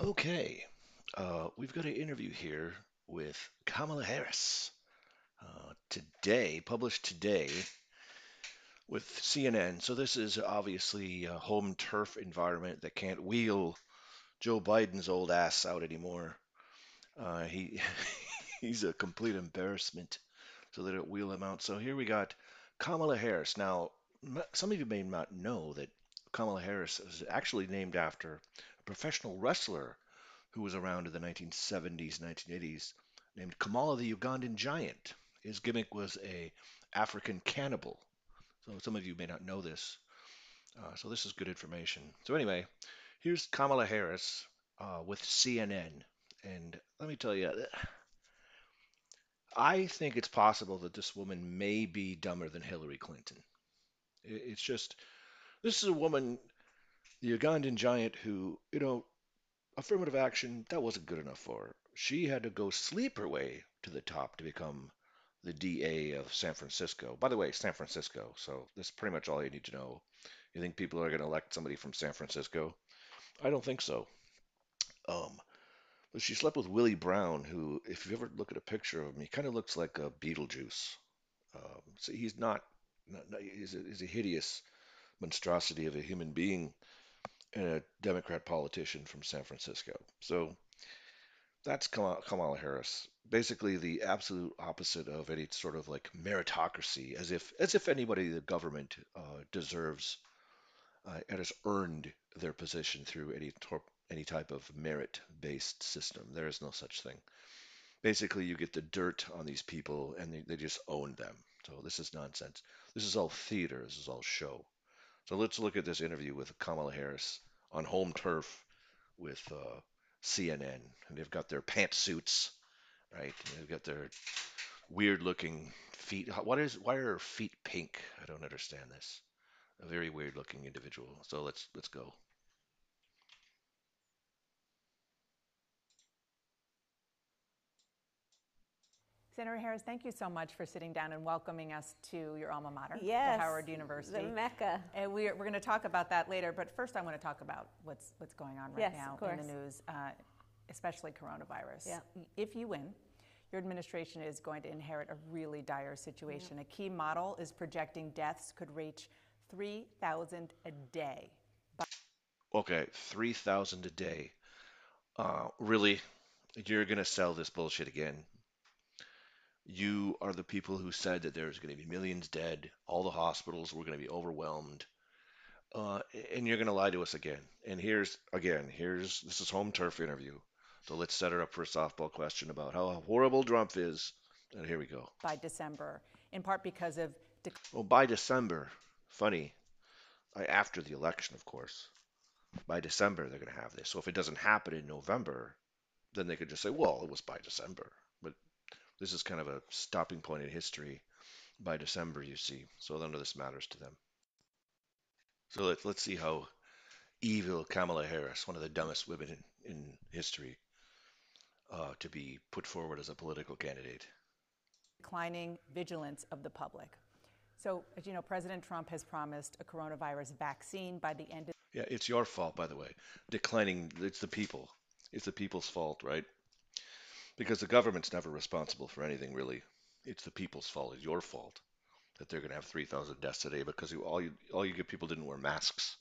Okay, uh, we've got an interview here with Kamala Harris. Uh, today, published today with CNN. So this is obviously a home turf environment that can't wheel Joe Biden's old ass out anymore. Uh, he he's a complete embarrassment, so they don't wheel him out. So here we got Kamala Harris. Now, some of you may not know that Kamala Harris is actually named after professional wrestler who was around in the 1970s, 1980s, named Kamala the Ugandan Giant. His gimmick was a African cannibal. So some of you may not know this. Uh, so this is good information. So anyway, here's Kamala Harris uh, with CNN, and let me tell you, I think it's possible that this woman may be dumber than Hillary Clinton. It's just this is a woman, the Ugandan giant, who you know affirmative action, that wasn't good enough for her. She had to go sleep her way to the top to become the DA of San Francisco. By the way, San Francisco. So that's pretty much all you need to know. You think people are going to elect somebody from San Francisco? I don't think so. Um, but she slept with Willie Brown, who, if you ever look at a picture of him, he kind of looks like a Beetlejuice. Um, so he's not, not, not he's, a, he's a hideous monstrosity of a human being and a Democrat politician from San Francisco. So That's Kamala, Harris. Basically, the absolute opposite of any sort of like meritocracy, as if as if anybody in the government uh, deserves uh, and has earned their position through any tor- any type of merit-based system. There is no such thing. Basically, you get the dirt on these people, and they, they just own them. So this is nonsense. This is all theater. This is all show. So let's look at this interview with Kamala Harris on home turf with uh, CNN, and they've got their pantsuits, right? They've got their weird looking feet. What is? Why are her feet pink? I don't understand this. A very weird looking individual. So let's let's go. Senator Harris, thank you so much for sitting down and welcoming us to your alma mater, Yes, to Howard University. the Mecca. And we're, we're going to talk about that later, but first I want to talk about what's, what's going on right Yes, now in the news, uh, especially coronavirus. Yeah. If you win, your administration is going to inherit a really dire situation. A key model is projecting deaths could reach 3,000 a day. Okay, three thousand a day. Uh, really? You're gonna sell this bullshit again? You are the people who said that there's gonna be millions dead, all the hospitals were gonna be overwhelmed, uh, and you're gonna lie to us again. And here's again, here's this is home turf interview. So let's set her up for a softball question about how horrible Trump is. And here we go. by December, in part because of Well, by December, funny, I, after the election, of course, by December they're going to have this. So if it doesn't happen in November, then they could just say, well, it was by December. This is kind of a stopping point in history by December, you see. So none of this matters to them. So let, let's see how evil Kamala Harris, one of the dumbest women in, in history, uh, to be put forward as a political candidate. declining vigilance of the public. So, as you know, President Trump has promised a coronavirus vaccine by the end of Yeah, it's your fault, by the way. Declining, it's the people. It's the people's fault, right? Because the government's never responsible for anything, really. It's the people's fault. It's your fault that they're going to have 3,000 deaths today because you, all you all you good people didn't wear masks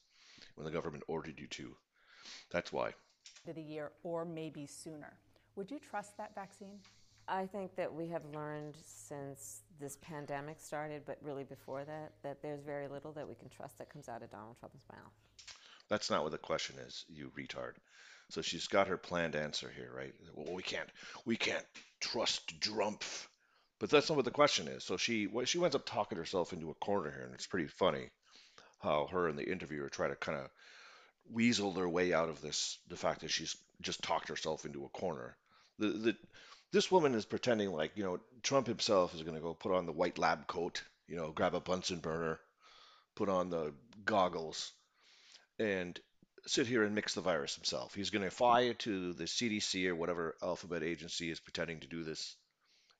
when the government ordered you to. That's why. the year or maybe sooner. Would you trust that vaccine? I think that we have learned since this pandemic started, but really before that, that there's very little that we can trust that comes out of Donald Trump's mouth. That's not what the question is, you retard. So she's got her planned answer here, right? Well, we can't, we can't trust Trump. But that's not what the question is. So she, she winds up talking herself into a corner here, and it's pretty funny how her and the interviewer try to kind of weasel their way out of this, the fact that she's just talked herself into a corner. The, the, this woman is pretending like, you know, Trump himself is going to go put on the white lab coat, you know, grab a Bunsen burner, put on the goggles, and sit here and mix the virus himself. He's going to fly to the CDC or whatever alphabet agency is pretending to do this.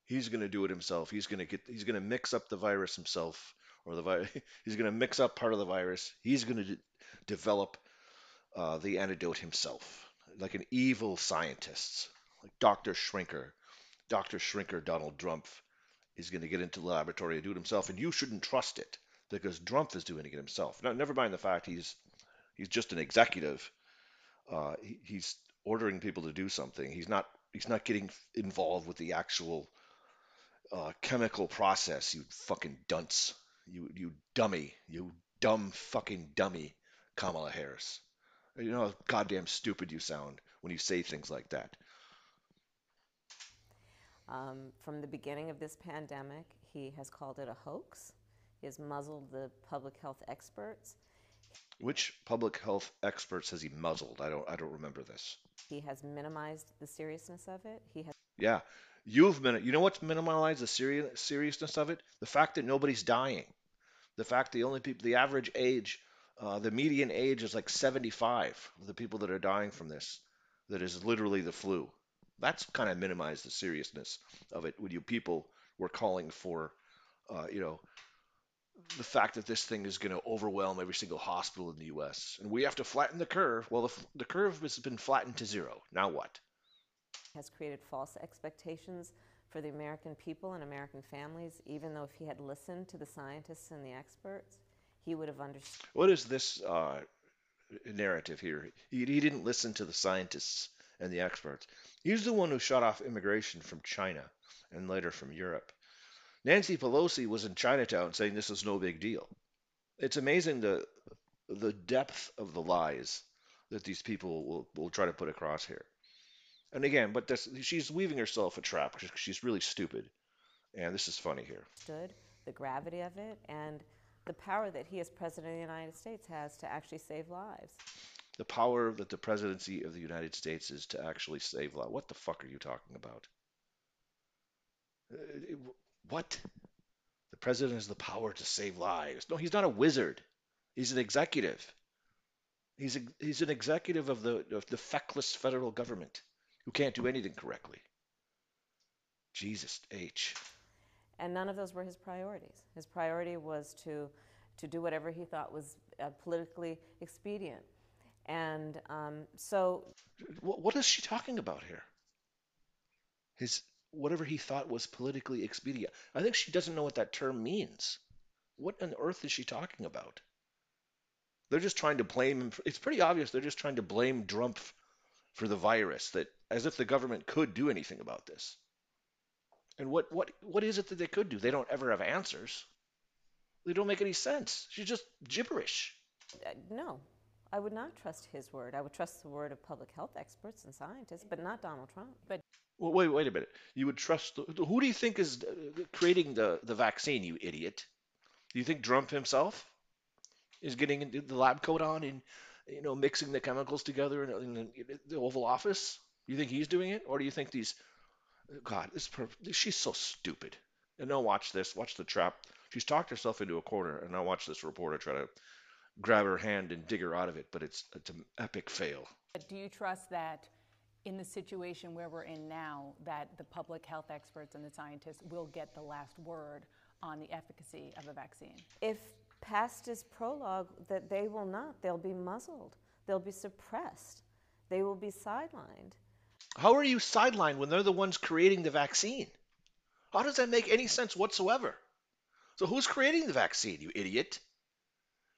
He's going to do it himself. He's going to get. He's going to mix up the virus himself, or the virus. He's going to mix up part of the virus. He's going to de- develop uh, the antidote himself. like an evil scientist, like Dr. Shrinker. Dr. Shrinker Donald Trump is going to get into the laboratory and do it himself, and you shouldn't trust it because Trump is doing it himself. Now, never mind the fact he's he's just an executive. Uh, he, he's ordering people to do something. He's not he's not getting involved with the actual uh, chemical process. You fucking dunce. You you dummy. You dumb fucking dummy, Kamala Harris. You know how goddamn stupid you sound when you say things like that. Um, from the beginning of this pandemic, he has called it a hoax. He has muzzled the public health experts. Which public health experts has he muzzled? I don't I don't remember this. He has minimized the seriousness of it. He has Yeah, you've min you know what's minimalized the seri seriousness of it? The fact that nobody's dying. The fact the only people the average age uh, the median age is like 75 of the people that are dying from this. That is literally the flu. That's kind of minimized the seriousness of it when you people were calling for, uh, you know, the fact that this thing is going to overwhelm every single hospital in the U.S. and we have to flatten the curve. Well, the, the curve has been flattened to zero. Now what? has created false expectations for the American people and American families, even though if he had listened to the scientists and the experts, he would have understood. What is this uh, narrative here? He, he didn't listen to the scientists and the experts. He's the one who shut off immigration from China and later from Europe. Nancy Pelosi was in Chinatown saying this is no big deal. It's amazing the the depth of the lies that these people will, will try to put across here. And again, but this, she's weaving herself a trap because she's really stupid. And this is funny here. The gravity of it and the power that he, as President of the United States, has to actually save lives. The power that the presidency of the United States is to actually save lives. What the fuck are you talking about? Uh, What? The president has the power to save lives. No, he's not a wizard. He's an executive. He's a, he's an executive of the of the feckless federal government who can't do anything correctly. Jesus H. And none of those were his priorities. His priority was to, to do whatever he thought was uh, politically expedient. And um, so. What, what is she talking about here? His whatever he thought was politically expedient. I think she doesn't know what that term means. What on earth is she talking about? They're just trying to blame him. For, it's pretty obvious they're just trying to blame Trump for the virus, that as if the government could do anything about this. And what, what, what is it that they could do? They don't ever have answers. They don't make any sense. She's just gibberish. Uh, no, I would not trust his word. I would trust the word of public health experts and scientists, but not Donald Trump. But well, wait, wait a minute. You would trust the, who do you think is creating the the vaccine? You idiot. Do you think Trump himself is getting the lab coat on and you know mixing the chemicals together in, in the Oval Office? You think he's doing it, or do you think these? God, this she's so stupid. And now watch this. Watch the trap. She's talked herself into a corner, and now watch this reporter try to grab her hand and dig her out of it. But it's it's an epic fail. Do you trust that? In the situation where we're in now, that the public health experts and the scientists will get the last word on the efficacy of a vaccine? If past is prologue, that they will not. They'll be muzzled. They'll be suppressed. They will be sidelined. How are you sidelined when they're the ones creating the vaccine? How does that make any sense whatsoever? So who's creating the vaccine, you idiot?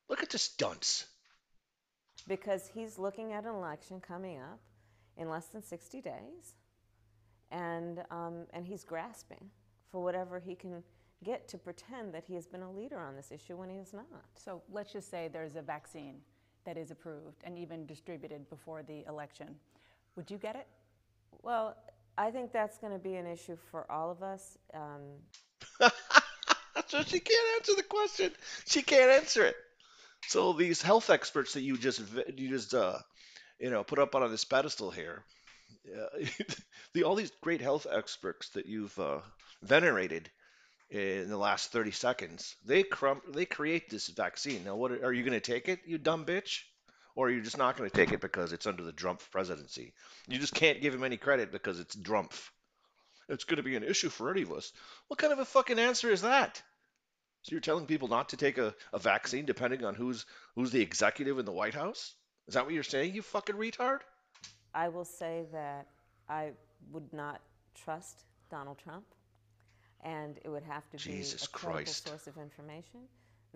Look at this dunce. Because he's looking at an election coming up in less than 60 days, and, um, and he's grasping for whatever he can get to pretend that he has been a leader on this issue when he is not. So let's just say there's a vaccine that is approved and even distributed before the election. Would you get it? Well, I think that's going to be an issue for all of us. Um, so she can't answer the question. She can't answer it. So these health experts that you just you just uh, you know put up on this pedestal here, uh, the all these great health experts that you've uh, venerated in the last 30 seconds, they crum- they create this vaccine. Now, what are you going to take it, you dumb bitch? or you're just not going to take it because it's under the Trump presidency. You just can't give him any credit because it's Trump. It's going to be an issue for any of us. What kind of a fucking answer is that? So you're telling people not to take a, a vaccine depending on who's who's the executive in the White House? Is that what you're saying, you fucking retard? I will say that I would not trust Donald Trump, and it would have to Jesus be a credible Christ. source of information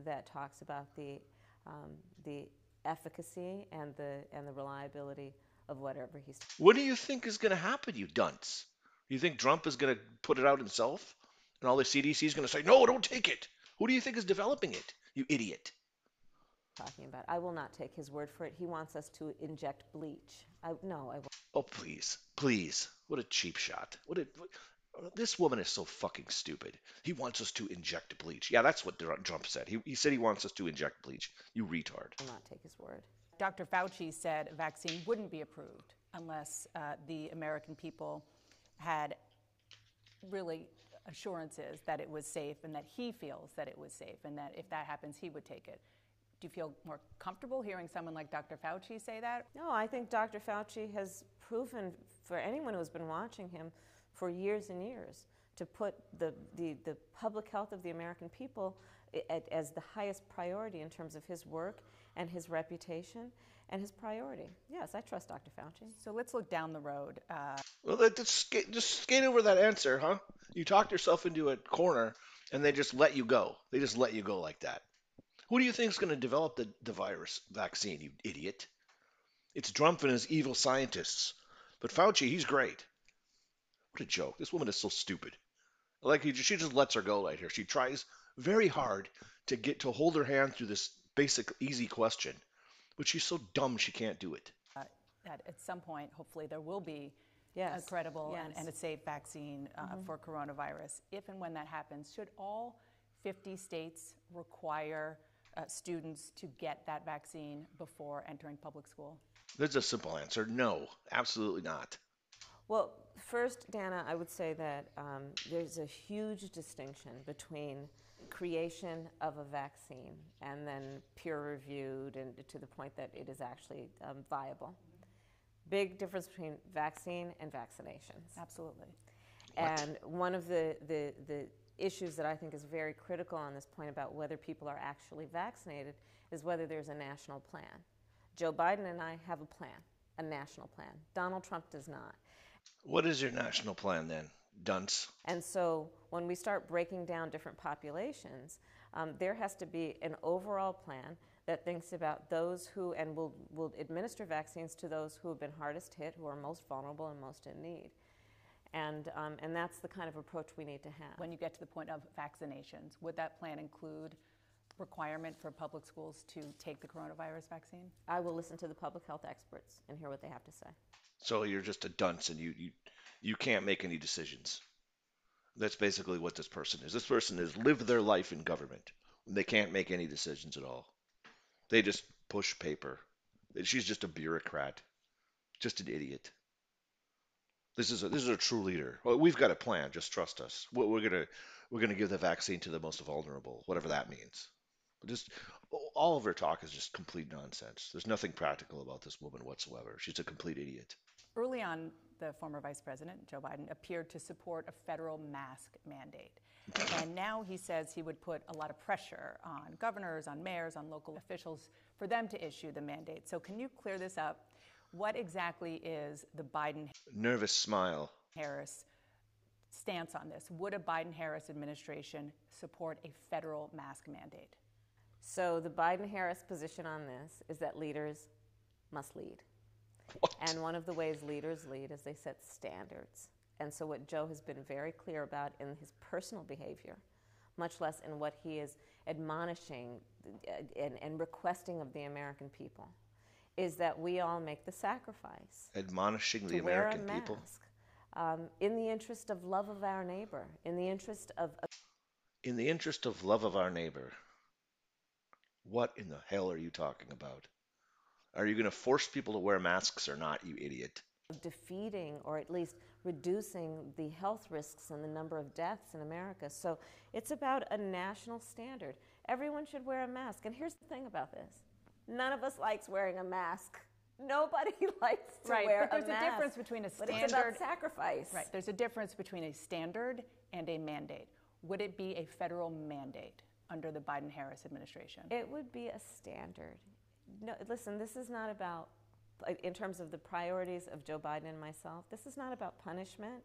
that talks about the um, the efficacy and the and the reliability of whatever he's. What do you think is going to happen, you dunce? You think Trump is going to put it out himself? And all the CDC is going to say, no, don't take it. Who do you think is developing it, you idiot? Talking about. I will not take his word for it. He wants us to inject bleach. I, no, I will. Oh, please, please. What a cheap shot. What a. What, this woman is so fucking stupid. He wants us to inject bleach. Yeah, that's what Trump said. He, he said he wants us to inject bleach. You retard. I will not take his word. Dr. Fauci said a vaccine wouldn't be approved unless uh, the American people had really assurances that it was safe and that he feels that it was safe and that if that happens, he would take it. Do you feel more comfortable hearing someone like Dr. Fauci say that? No, I think Dr. Fauci has proven for anyone who's been watching him for years and years to put the, the, the public health of the American people as the highest priority in terms of his work and his reputation and his priority. Yes, I trust Dr. Fauci. So let's look down the road. Uh, well, just skate, just skate over that answer, huh? You talked yourself into a corner and they just let you go. They just let you go like that. Who do you think is going to develop the, the virus vaccine, you idiot? It's Trump and his evil scientists. But Fauci, he's great. What a joke. This woman is so stupid. Like, she just lets her go right here. She tries very hard to get to hold her hand through this basic, easy question, but she's so dumb she can't do it. Uh, at, at some point, hopefully, there will be yes. a credible yes. and, and, a safe vaccine uh, mm-hmm. for coronavirus. If and when that happens, should all 50 states require uh, students to get that vaccine before entering public school? There's a simple answer no, absolutely not. Well, first, Dana, I would say that um, there's a huge distinction between creation of a vaccine and then peer reviewed and to the point that it is actually um, viable. Big difference between vaccine and vaccinations. Absolutely. What? And one of the, the, the issues that I think is very critical on this point about whether people are actually vaccinated is whether there's a national plan. Joe Biden and I have a plan, a national plan. Donald Trump does not. What is your national plan then, dunce? And so when we start breaking down different populations, um, there has to be an overall plan that thinks about those who, and will, will administer vaccines to those who have been hardest hit, who are most vulnerable and most in need. And, um, and that's the kind of approach we need to have. When you get to the point of vaccinations, would that plan include requirement for public schools to take the coronavirus vaccine? I will listen to the public health experts and hear what they have to say. So you're just a dunce and you, you, you can't make any decisions. That's basically what this person is. This person has lived their life in government. They can't make any decisions at all. They just push paper. She's just a bureaucrat, just an idiot. This is a, this is a true leader. Well, we've got a plan. Just trust us. We're, we're gonna we're gonna give the vaccine to the most vulnerable, whatever that means. But just all of her talk is just complete nonsense. There's nothing practical about this woman whatsoever. She's a complete idiot. Early on, the former Vice President Joe Biden appeared to support a federal mask mandate. and now he says he would put a lot of pressure on governors, on mayors, on local officials for them to issue the mandate. So, can you clear this up? What exactly is the Biden nervous smile Harris stance on this? Would a Biden Harris administration support a federal mask mandate? So the Biden Harris position on this is that leaders must lead. What? And one of the ways leaders lead is they set standards. And so what Joe has been very clear about in his personal behavior, much less in what he is admonishing uh, and, and requesting of the American people, is that we all make the sacrifice. Admonishing the American people. Um, in the interest of love of our neighbor, in the interest of, of. In the interest of love of our neighbor. What in the hell are you talking about? Are you going to force people to wear masks or not, you idiot? Defeating or at least reducing the health risks and the number of deaths in America. So it's about a national standard. Everyone should wear a mask. And here's the thing about this None of us likes wearing a mask. Nobody likes to right, wear but there's a mask. There's a difference between a standard. But it's about sacrifice. Right. There's a difference between a standard and a mandate. Would it be a federal mandate under the Biden-Harris administration? It would be a standard. No, listen. This is not about in terms of the priorities of Joe Biden and myself, this is not about punishment.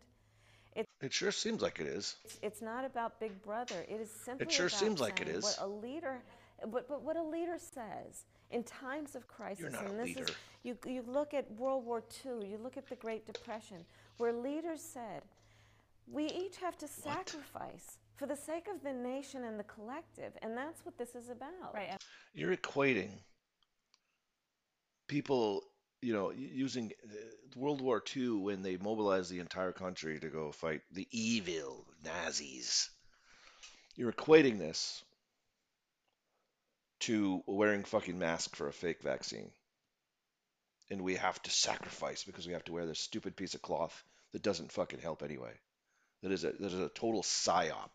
It sure seems like it is. It's, it's not about Big Brother. It is simply It sure about seems like it is. What a leader, but, but what a leader says in times of crisis. You're not and a this leader. Is, you, you look at World War II, you look at the Great Depression, where leaders said, we each have to sacrifice for the sake of the nation and the collective. And that's what this is about. Right. You're equating people, you know, using uh, World War II when they mobilized the entire country to go fight the evil Nazis. You're equating this to wearing fucking masks for a fake vaccine. And we have to sacrifice because we have to wear this stupid piece of cloth that doesn't fucking help anyway. That is a that is a total psyop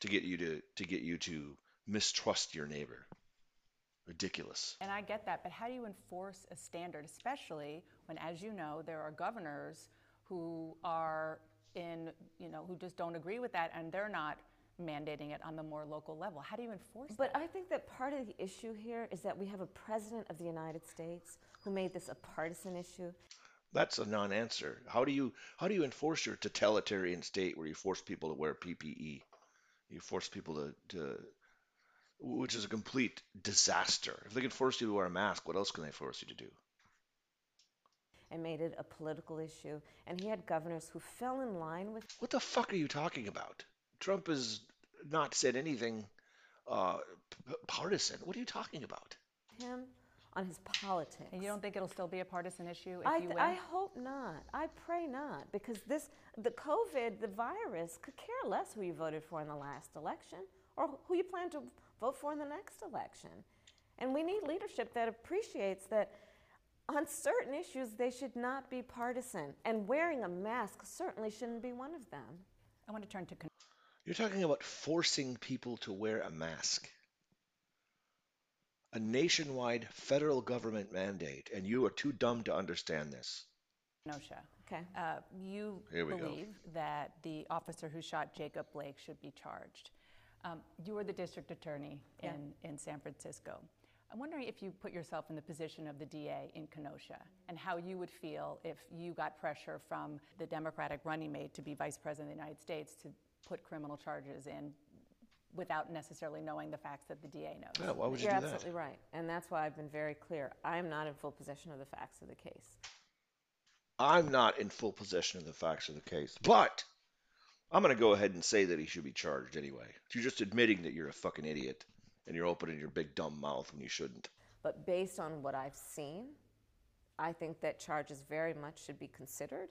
to get you to to get you to mistrust your neighbor. Ridiculous. And I get that, but how do you enforce a standard, especially when, as you know, there are governors who are in, you know, who just don't agree with that and they're not mandating it on the more local level. How do you enforce But that? I think that part of the issue here is that we have a president of the United States who made this a partisan issue. That's a non-answer. How do you how do you enforce your totalitarian state where you force people to wear PPE? You force people to, to which is a complete disaster. If they can force you to wear a mask, what else can they force you to do? and made it a political issue. And he had governors who fell in line with What the fuck are you talking about? Trump has not said anything uh, p- partisan. What are you talking about? him on his politics. and you don't think it'll still be a partisan issue if I, you th- win? I hope not. I pray not, because this, the COVID, the virus, could care less who you voted for in the last election or who you plan to vote for in the next election. And we need leadership that appreciates that on certain issues they should not be partisan, and wearing a mask certainly shouldn't be one of them. I want to turn to con- You're talking about forcing people to wear a mask. A nationwide federal government mandate, and you are too dumb to understand this. Kenosha. Okay. Uh, you Here we go. believe that the officer who shot Jacob Blake should be charged. Um, you are the district attorney Yeah. in, in San Francisco. I'm wondering if you put yourself in the position of the DA in Kenosha and how you would feel if you got pressure from the Democratic running mate to be vice president of the United States to put criminal charges in without necessarily knowing the facts that the DA knows. Yeah, why would you You're do that? absolutely right. And that's why I've been very clear. I am not in full possession of the facts of the case. I'm not in full possession of the facts of the case, but I'm going to go ahead and say that he should be charged anyway. You're just admitting that you're a fucking idiot and you're opening your big dumb mouth when you shouldn't. But based on what I've seen, I think that charges very much should be considered.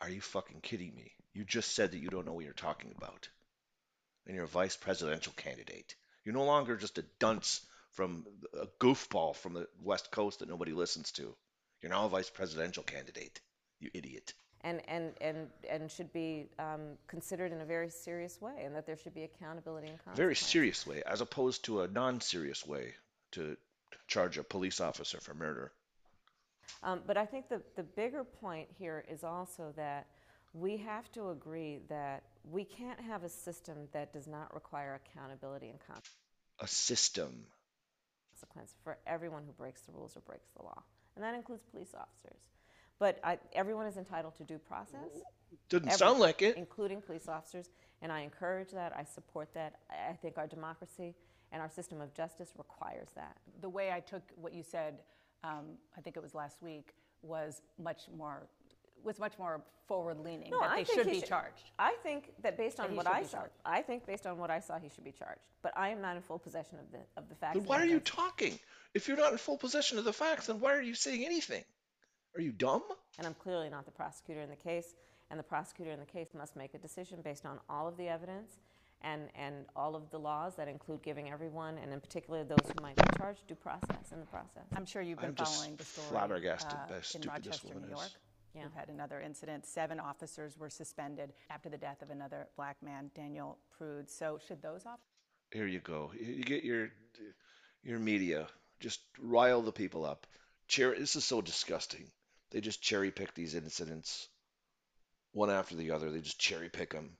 Are you fucking kidding me? You just said that you don't know what you're talking about. And you're a vice presidential candidate. You're no longer just a dunce from a goofball from the West Coast that nobody listens to. You're now a vice presidential candidate. You idiot. And, and, and, and should be um, considered in a very serious way, and that there should be accountability and consequence. Very serious way, as opposed to a non serious way to charge a police officer for murder. Um, but I think the, the bigger point here is also that we have to agree that we can't have a system that does not require accountability and consequence. A system. consequence for everyone who breaks the rules or breaks the law. And that includes police officers. But I, everyone is entitled to due process. Doesn't Every- sound like it. Including police officers. And I encourage that. I support that. I I think our democracy and our system of justice requires that. the way I took what you said, um, I think it was last week, was much more was much more forward leaning that I they think should he be charged. I think that based on he what I saw, charged. I think based on what I saw, he should be charged. But I am not in full possession of the of the facts. Then why are you talking? If you're not in full possession of the facts, then why are you saying anything? Are you dumb? and I'm clearly not the prosecutor in the case, and the prosecutor in the case must make a decision based on all of the evidence and, and all of the laws that include giving everyone, and in particular those who might be charged, due process in the process. I'm sure you've been I'm just following the story flabbergasted uh, by how in stupid this Rochester, woman New is. York. Yeah. We've had another incident. Seven officers were suspended after the death of another black man, Daniel Prude. So should those officers? Here you go. You you get your your media just rile the people up. Cher- this is so disgusting. They just cherry pick these incidents one after the other. They just cherry pick them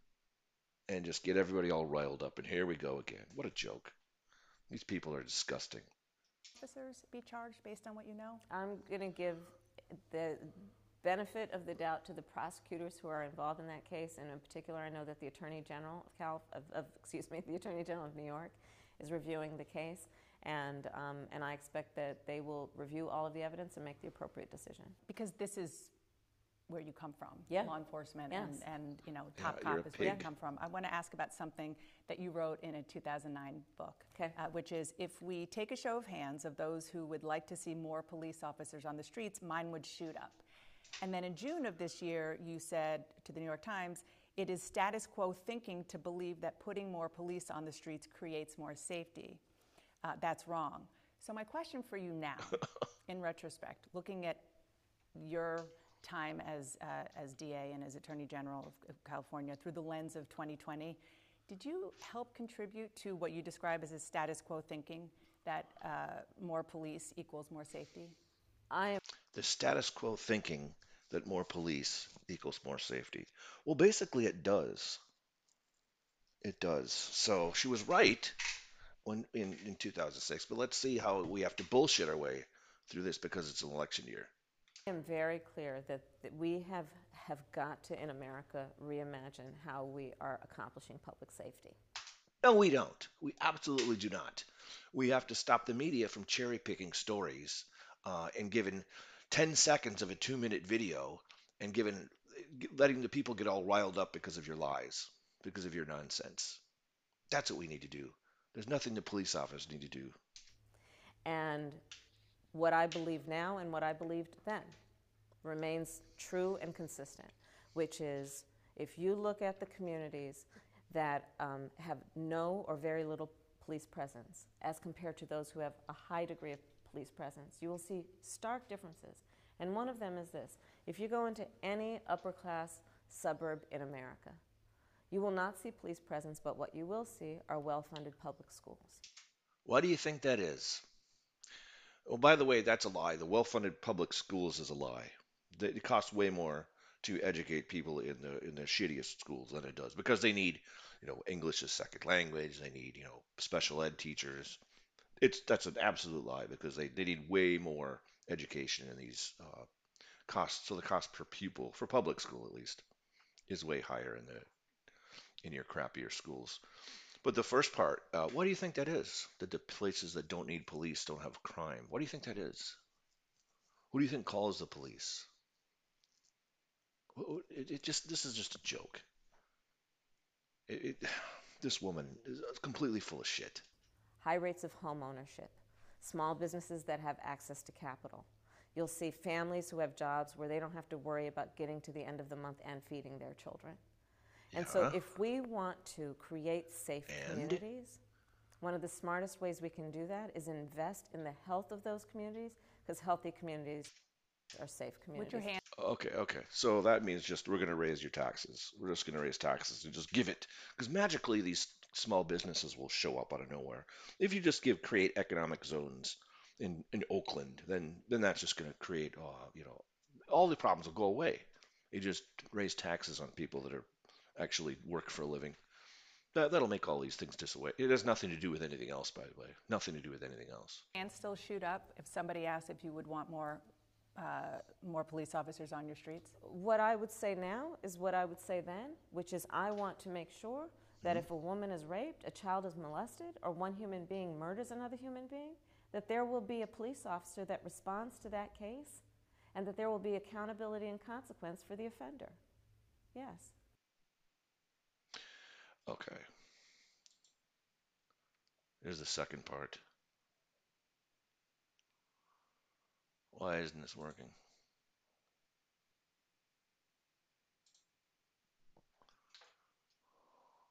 and just get everybody all riled up. And here we go again. What a joke. These people are disgusting. officers be charged based on what you know? I'm going to give the benefit of the doubt to the prosecutors who are involved in that case, and in particular, I know that the Attorney General of, Cal- of, of excuse me, the Attorney General of New York is reviewing the case, and um, and I expect that they will review all of the evidence and make the appropriate decision. Because this is where you come from, Yeah. law enforcement, Yes. and, and you know, top you're cop is where you come from. I want to ask about something that you wrote in a 2009 book, Okay. uh, which is if we take a show of hands of those who would like to see more police officers on the streets, mine would shoot up. And then in June of this year, you said to the New York Times, it is status quo thinking to believe that putting more police on the streets creates more safety. Uh, that's wrong. So, my question for you now, in retrospect, looking at your time as, uh, as DA and as Attorney General of, of California through the lens of 2020, did you help contribute to what you describe as a status quo thinking that uh, more police equals more safety? I am The status quo thinking that more police equals more safety. Well, basically, it does. It does. So she was right when in, in 2006, but let's see how we have to bullshit our way through this because it's an election year. Am very clear that, that we have, have got to, in America, reimagine how we are accomplishing public safety. No, we don't. We absolutely do not. We have to stop the media from cherry picking stories uh, and giving 10 seconds of a two minute video and giving letting the people get all riled up because of your lies, because of your nonsense. That's what we need to do. There's nothing the police officers need to do. And what I believe now and what I believed then remains true and consistent, which is if you look at the communities that um, have no or very little police presence as compared to those who have a high degree of police presence, you will see stark differences. And one of them is this if you go into any upper class suburb in America, you will not see police presence, but what you will see are well funded public schools. Why do you think that is? Well, by the way, that's a lie. The well-funded public schools is a lie. It costs way more to educate people in the in the shittiest schools than it does because they need, you know, English as second language. They need, you know, special ed teachers. It's that's an absolute lie because they, they need way more education in these uh, costs. So the cost per pupil for public school at least is way higher in the in your crappier schools. But the first part, uh, what do you think that is? That the places that don't need police don't have crime. What do you think that is? Who do you think calls the police? It, it just this is just a joke. It, it, this woman is completely full of shit. high rates of home ownership, small businesses that have access to capital. You'll see families who have jobs where they don't have to worry about getting to the end of the month and feeding their children. And so, Yeah. if we want to create safe And? communities, one of the smartest ways we can do that is invest in the health of those communities because healthy communities are safe Put communities. your hand Okay, okay. So that means just we're going to raise your taxes. We're just going to raise taxes and just give it because magically these small businesses will show up out of nowhere. If you just give create economic zones in in Oakland, then then that's just going to create uh, you know all the problems will go away. You just raise taxes on people that are actually work for a living. That that'll make all these things disaway. It has nothing to do with anything else, by the way. Nothing to do with anything else. hand still shoot up if somebody asks if you would want more, uh, more police officers on your streets? what I would say now is what I would say then, which is I want to make sure that if a woman is raped, a child is molested, or one human being murders another human being, that there will be a police officer that responds to that case and that there will be accountability and consequence for the offender. Yes. Okay. Here's the second part. Why isn't this working?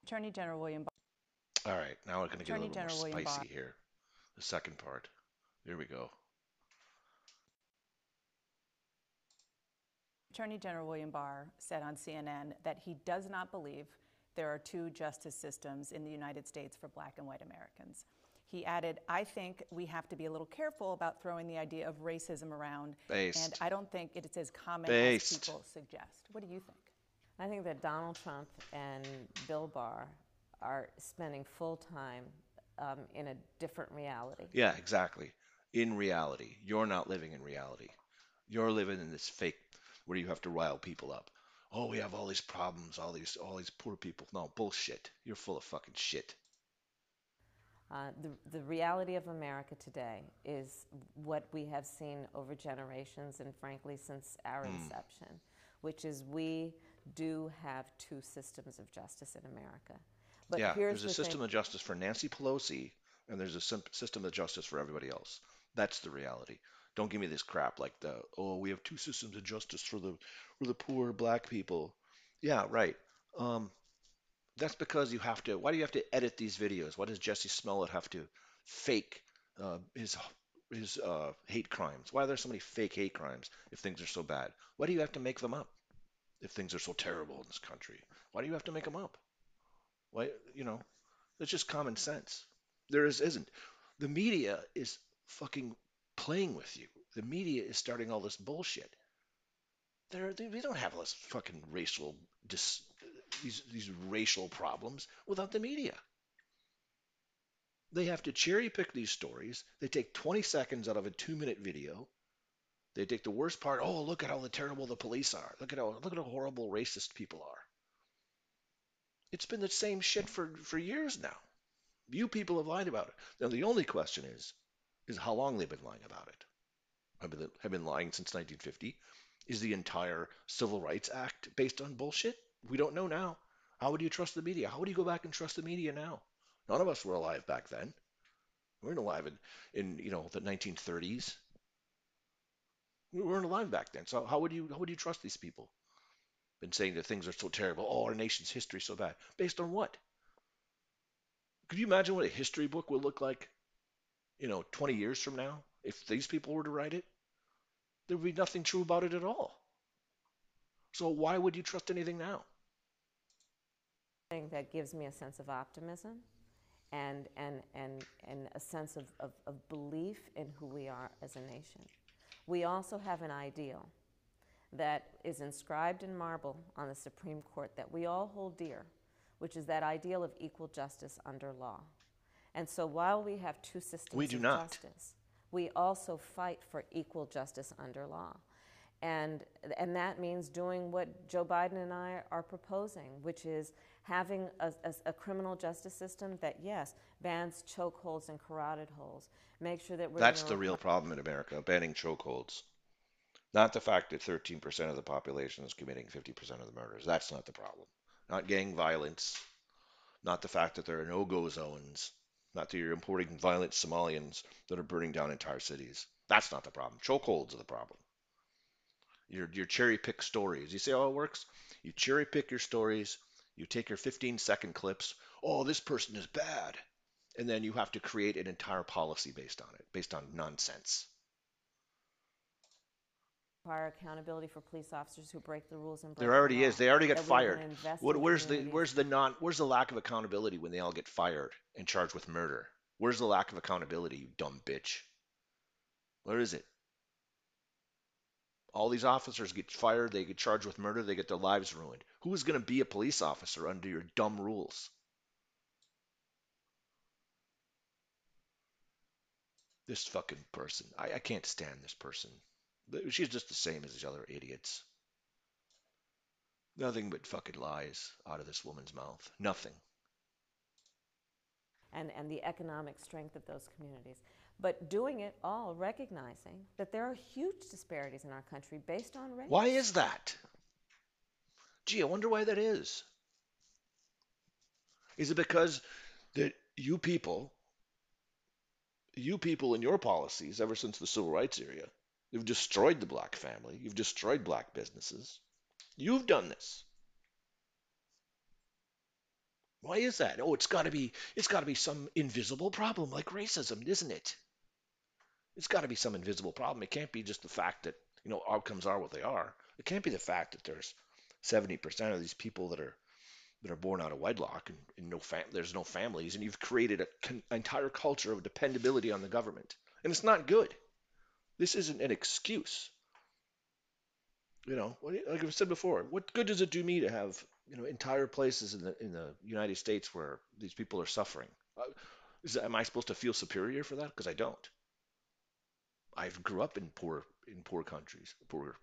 Attorney General William Barr. All right, now we're going to get a little General more William spicy Barr. here. The second part. Here we go. Attorney General William Barr said on CNN that he does not believe there are two justice systems in the United States for black and white Americans. He added, I think we have to be a little careful about throwing the idea of racism around. And I don't think it is as common Based. as people suggest. What do you think? I think that Donald Trump and Bill Barr are spending full time um, in a different reality. Yeah, exactly. in reality. You're not living in reality. You're living in this fake where you have to rile people up. Oh, we have all these problems, all these all these poor people. No, bullshit. You're full of fucking shit. Uh, the, the reality of America today is what we have seen over generations and frankly since our Hmm. inception, which is we do have two systems of justice in America. But yeah, here's there's a the system thing. of justice for Nancy Pelosi, and there's a sim- system of justice for everybody else. That's the reality. Don't give me this crap like the oh we have two systems of justice for the for the poor black people. Yeah, right. Um, that's because you have to. Why do you have to edit these videos? Why does Jussie Smollett have to fake uh, his his uh, hate crimes? Why are there so many fake hate crimes if things are so bad? Why do you have to make them up if things are so terrible in this country? Why do you have to make them up? Why, you know, it's just common sense. There is isn't. The media is fucking playing with you. The media is starting all this bullshit. They're, they we don't have this fucking racial dis, these these racial problems without the media. They have to cherry pick these stories. They take 20 seconds out of a two minute video. They take the worst part. Oh, look at how terrible the police are. Look at how look at how horrible racist people are. It's been the same shit for for years now. You people have lied about it. Now the only question is, is how long they've been lying about it. Have been, have been lying since 1950. Is the entire Civil Rights Act based on bullshit? We don't know now. How would you trust the media? How would you go back and trust the media now? None of us were alive back then. We weren't alive in, in you know the 1930s. We weren't alive back then. So how would you how would you trust these people? Been saying that things are so terrible. Oh, our nation's history is so bad. Based on what? Could you imagine what a history book would look like, you know, 20 years from now if these people were to write it? There would be nothing true about it at all. So why would you trust anything now? that gives me a sense of optimism and, and, and, and a sense of, of, of belief in who we are as a nation. We also have an ideal that is inscribed in marble on the Supreme Court that we all hold dear, which is that ideal of equal justice under law. And so while we have two systems We do of not. justice, we also fight for equal justice under law. And, and that means doing what Joe Biden and I are proposing, which is having a, a, a criminal justice system that, yes, bans chokeholds and carotid holds. Make sure that we're That's the real problem in America, banning chokeholds. Not the fact that 13% of the population is committing 50% of the murders. That's not the problem. Not gang violence. Not the fact that there are no-go zones. Not that you're importing violent Somalians that are burning down entire cities. That's not the problem. Chokeholds are the problem. Your, your cherry pick stories. You see how it works? You cherry pick your stories. You take your 15 second clips. Oh, this person is bad. And then you have to create an entire policy based on it, based on nonsense. Require accountability for police officers who break the rules and break There the already law, is. They already got that we wanna fired. What, where's the where's the non where's the lack of accountability when they all get fired and charged with murder? Where's the lack of accountability, you dumb bitch? Where is it? All these officers get fired, they get charged with murder, they get their lives ruined. Who is going to be a police officer under your dumb rules? This fucking person. I, I can't stand this person. She's just the same as these other idiots. Nothing but fucking lies out of this woman's mouth. Nothing. and, and the economic strength of those communities. But doing it all recognizing that there are huge disparities in our country based on race. Why is that? Gee, I wonder why that is. Is it because that you people, you people in your policies ever since the civil rights era, you've destroyed the black family, you've destroyed black businesses. You've done this. Why is that? Oh, it's got to be it's got to be some invisible problem like racism, isn't it? It's got to be some invisible problem. It can't be just the fact that, you know, outcomes are what they are. It can't be the fact that there's 70% of these people that are that are born out of wedlock and, and no fam- there's no families and you've created a con- entire culture of dependability on the government. And it's not good. This isn't an excuse. You know, like I've said before, what good does it do me to have, you know, entire places in the in the United States where these people are suffering? Uh, is, am I supposed to feel superior for that? Because I don't. I've grew up in poor in poor countries, poor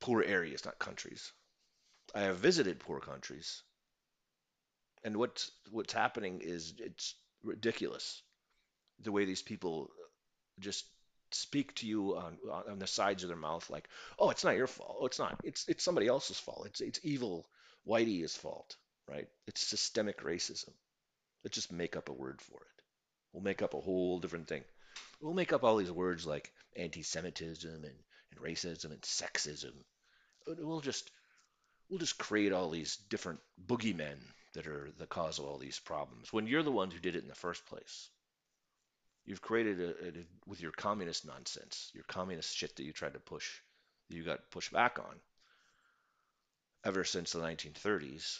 poor areas, not countries. I have visited poor countries, and what's what's happening is it's ridiculous the way these people just speak to you on on the sides of their mouth like, "Oh, it's not your fault. Oh, it's not. It's it's somebody else's fault. It's it's evil Whitey's fault, right? It's systemic racism. Let's just make up a word for it. We'll make up a whole different thing. We'll make up all these words like anti-Semitism and, and racism and sexism. We'll just we'll just create all these different boogeymen that are the cause of all these problems when you're the ones who did it in the first place. You've created a, a, with your communist nonsense, your communist shit that you tried to push, you got pushed back on ever since the 1930s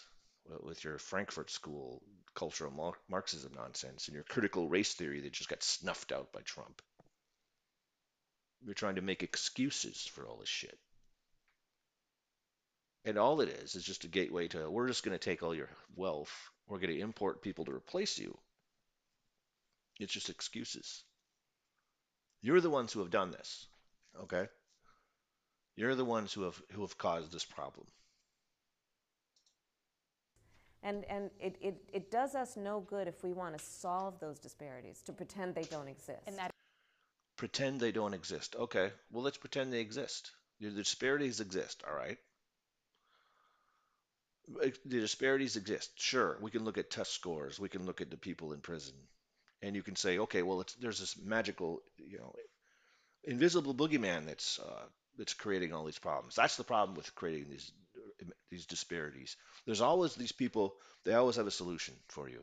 with your Frankfurt School cultural Marxism nonsense and your critical race theory that just got snuffed out by Trump. You're trying to make excuses for all this shit. And all it is is just a gateway to we're just going to take all your wealth, we're going to import people to replace you. It's just excuses. You're the ones who have done this, okay? You're the ones who have who have caused this problem. And, and it, it, it does us no good if we want to solve those disparities, to pretend they don't exist. And that Pretend they don't exist. Okay, well, let's pretend they exist. The disparities exist, all right? The disparities exist. Sure, we can look at test scores. We can look at the people in prison. And you can say, okay, well, there's this magical, you know, invisible boogeyman that's uh, that's creating all these problems. That's the problem with creating these these disparities. There's always these people, they always have a solution for you.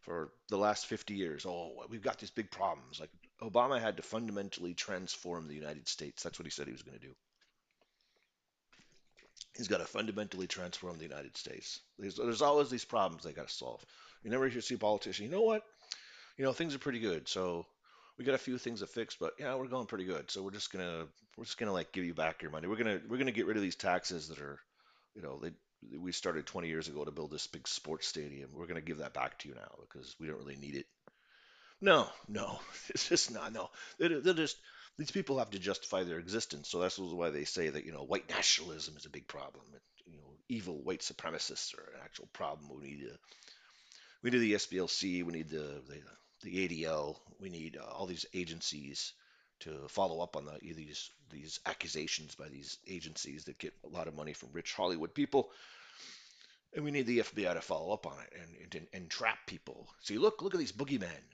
For the last 50 years, oh, we've got these big problems. Like Obama had to fundamentally transform the United States. That's what he said he was going to do. He's got to fundamentally transform the United States. There's, there's always these problems they got to solve. You never hear see a politician, you know what? You know, things are pretty good. So we got a few things to fix, but yeah, we're going pretty good. So we're just gonna we're just gonna like give you back your money. We're gonna we're gonna get rid of these taxes that are, you know, they we started 20 years ago to build this big sports stadium. We're gonna give that back to you now because we don't really need it. No, no, it's just not. No, they're, they're just these people have to justify their existence. So that's why they say that you know white nationalism is a big problem. You know, evil white supremacists are an actual problem. We need to we need the SPLC. We need the the the ADL. We need uh, all these agencies to follow up on the, these these accusations by these agencies that get a lot of money from rich Hollywood people. And we need the FBI to follow up on it and, and, and trap people. See, look, look at these boogeymen.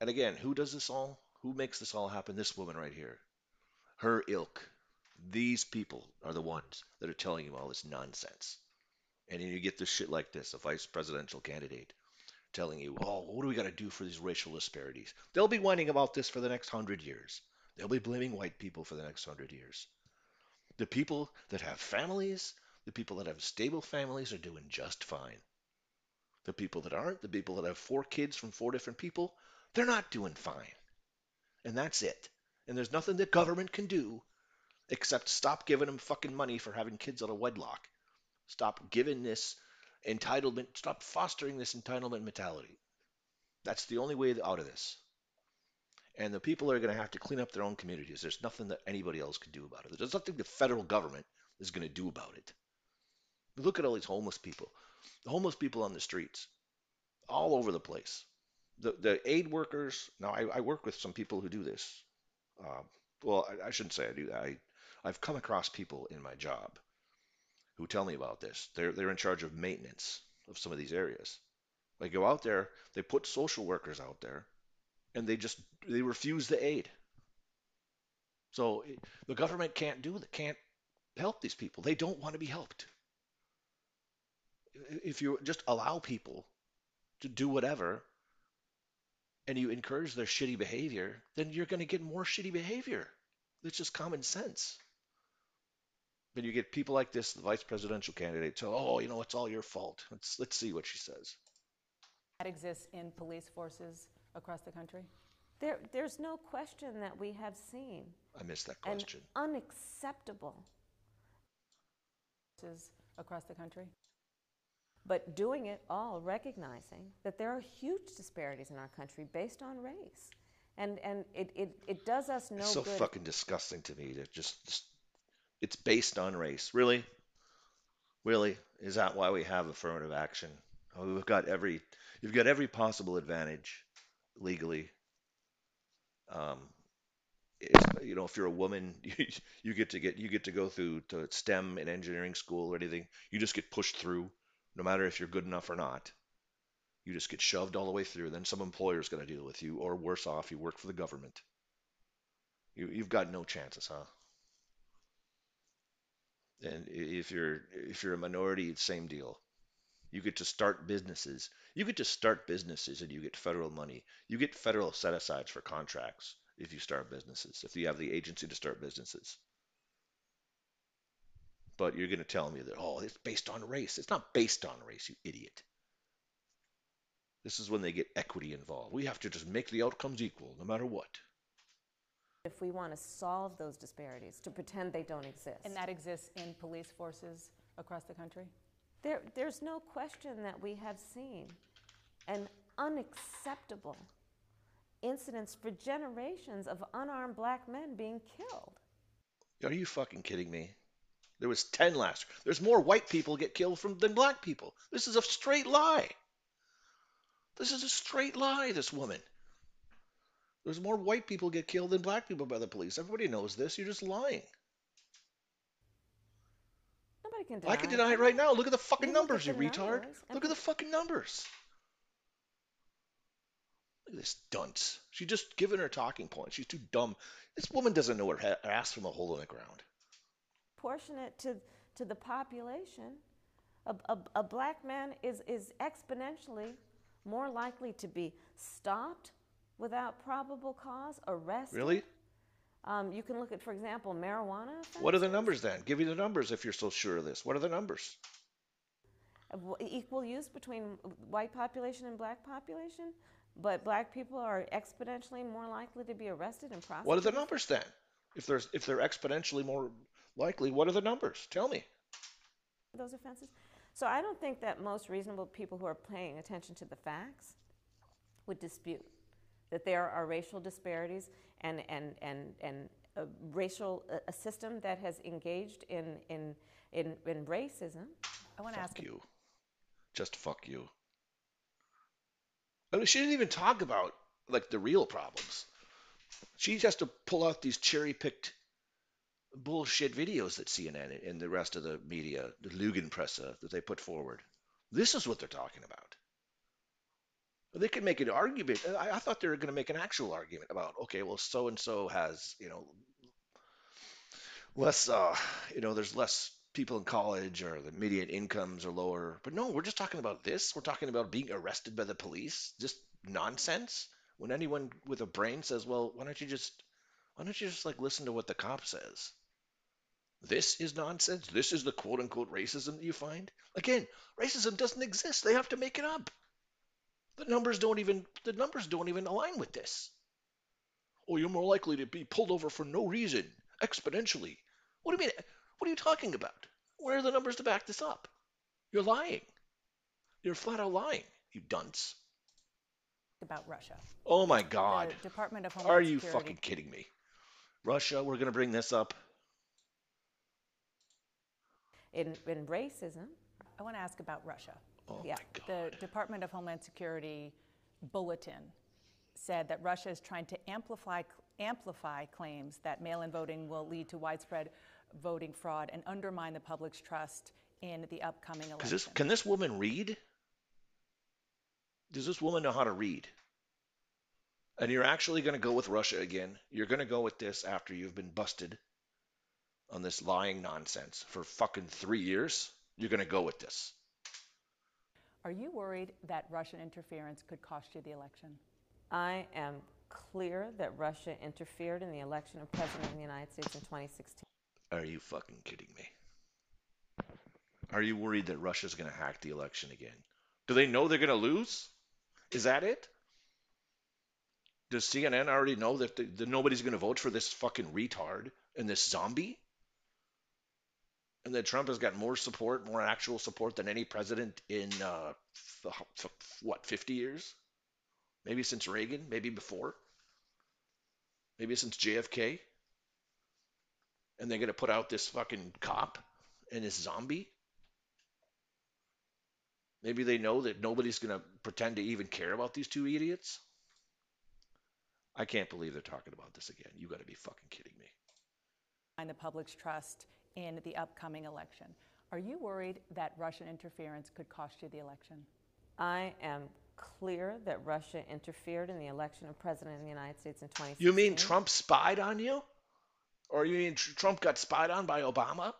And again, who does this all? Who makes this all happen? This woman right here. Her ilk. These people are the ones that are telling you all this nonsense. And then you get this shit like this, a vice presidential candidate telling you, oh, what do we got to do for these racial disparities? They'll be whining about this for the next hundred years. They'll be blaming white people for the next hundred years. The people that have families, the people that have stable families are doing just fine. The people that aren't, the people that have four kids from four different people, they're not doing fine. And that's it. And there's nothing the government can do except stop giving them fucking money for having kids out of wedlock. Stop giving this entitlement, stop fostering this entitlement mentality. That's the only way out of this. And the people are going to have to clean up their own communities. There's nothing that anybody else can do about it. There's nothing the federal government is going to do about it. Look at all these homeless people. The homeless people on the streets, all over the place. The, the aid workers, now I, I work with some people who do this. Uh, well, I, I, shouldn't say I do. I, I've come across people in my job who tell me about this. They're they're in charge of maintenance of some of these areas. They go out there, they put social workers out there, and they just they refuse the aid. So eh, the government can't do that, can't help these people. They don't want to be helped. If you just allow people to do whatever and you encourage their shitty behavior, then you're going to get more shitty behavior. It's just common sense. But you get people like this, the vice presidential candidate, tell, oh, you know, it's all your fault. Let's let's see what she says. That exists in police forces across the country. There, there's no question that we have seen. I missed that question. unacceptable. Across the country. But doing it all recognizing that there are huge disparities in our country based on race. and and it, it, it does us no It's so good. fucking disgusting to me to just, just it's based on race. Really? Really? Is that why we have affirmative action? Oh, we've got every you've got every possible advantage legally. Um, you know, if you're a woman, you, you get to get you get to go through to STEM and engineering school or anything. You just get pushed through, no matter if you're good enough or not. You just get shoved all the way through. Then some employer's going to deal with you, or worse off, you work for the government. You, you've got no chances, huh? And if you're if you're a minority, it's same deal. You get to start businesses. You get to start businesses and you get federal money. You get federal set asides for contracts if you start businesses, if you have the agency to start businesses. But you're going to tell me that, oh, it's based on race. It's not based on race, you idiot. This is when they get equity involved. We have to just make the outcomes equal no matter what. If we want to solve those disparities, to pretend they don't exist. And that exists in police forces across the country? There, there's no question that we have seen an unacceptable incidents for generations of unarmed black men being killed. Are you fucking kidding me? There was 10 last year. There's more white people get killed from than black people. This is a straight lie. This is a straight lie, this woman. There's more white people get killed than black people by the police. Everybody knows this. You're just lying. Nobody can deny I can deny it right now. Look at the fucking You numbers, you retard. numbers Look at the fucking numbers. Look at this dunce. She's just giving her talking points. She's too dumb. This woman doesn't know her ha- ass from a hole in the ground. proportionate to, to the population, a, a, a black man is, is exponentially more likely to be stopped without probable cause, arrest. Really? Um, you can look at, for example, marijuana. What are the numbers then? Give me the numbers if you're so sure of this. What are the numbers? equal use between white population and black population, but black people are exponentially more likely to be arrested and prosecuted. What are the numbers then? If there's if they're exponentially more likely, what are the numbers? Tell me. those offenses? So I don't think that most reasonable people who are paying attention to the facts would dispute that there are racial disparities and and and and a racial a, a system that has engaged in in in, in racism. I want to ask you. Just fuck you. I mean, she didn't even talk about like the real problems. She just has to pull out these cherry-picked bullshit videos that CNN and the rest of the media, the Lugenpresse, that they put forward. This is what they're talking about. They can make an argument. I, I thought they were going to make an actual argument about, okay, well, so and so has, you know, less, uh, you know, there's less people in college or the median incomes are lower. But no, we're just talking about this. We're talking about being arrested by the police. Just nonsense. When anyone with a brain says, well, why don't you just, why don't you just like listen to what the cop says? This is nonsense. This is the quote unquote racism that you find. Again, racism doesn't exist. They have to make it up. The numbers don't even the numbers don't even align with this. Oh, you're more likely to be pulled over for no reason exponentially. What do you mean? What are you talking about? Where are the numbers to back this up? You're lying. You're flat out lying, you dunce. about Russia. Oh my God. The Department of Homeland Are you Security. fucking kidding me? Russia, we're going to bring this up. In, in racism, I want to ask about Russia. Oh Yeah. The Department of Homeland Security bulletin said that Russia is trying to amplify amplify claims that mail-in voting will lead to widespread voting fraud and undermine the public's trust in the upcoming election. this, can this woman read? Does this woman know how to read? And you're actually going to go with Russia again. You're going to go with this after you've been busted on this lying nonsense for fucking three years. You're going to go with this. Are you worried that Russian interference could cost you the election? I am clear that Russia interfered in the election of President of the United States in 2016. Are you fucking kidding me? Are you worried that Russia's going to hack the election again? Do they know they're going to lose? Is that it? Does CNN already know that, the, that nobody's going to vote for this fucking retard and this zombie? And that Trump has got more support, more actual support than any president in, uh, f- f- what, 50 years? Maybe since Reagan, maybe before? maybe since JFK, and they're gonna put out this fucking cop and this zombie. Maybe they know that nobody's gonna pretend to even care about these two idiots. I can't believe they're talking about this again. You got to be fucking kidding me. And the public's trust in the upcoming election. Are you worried that Russian interference could cost you the election? I am clear that Russia interfered in the election of president of the United States in 2016. You mean Trump spied on you? Or you mean Trump got spied on by Obama?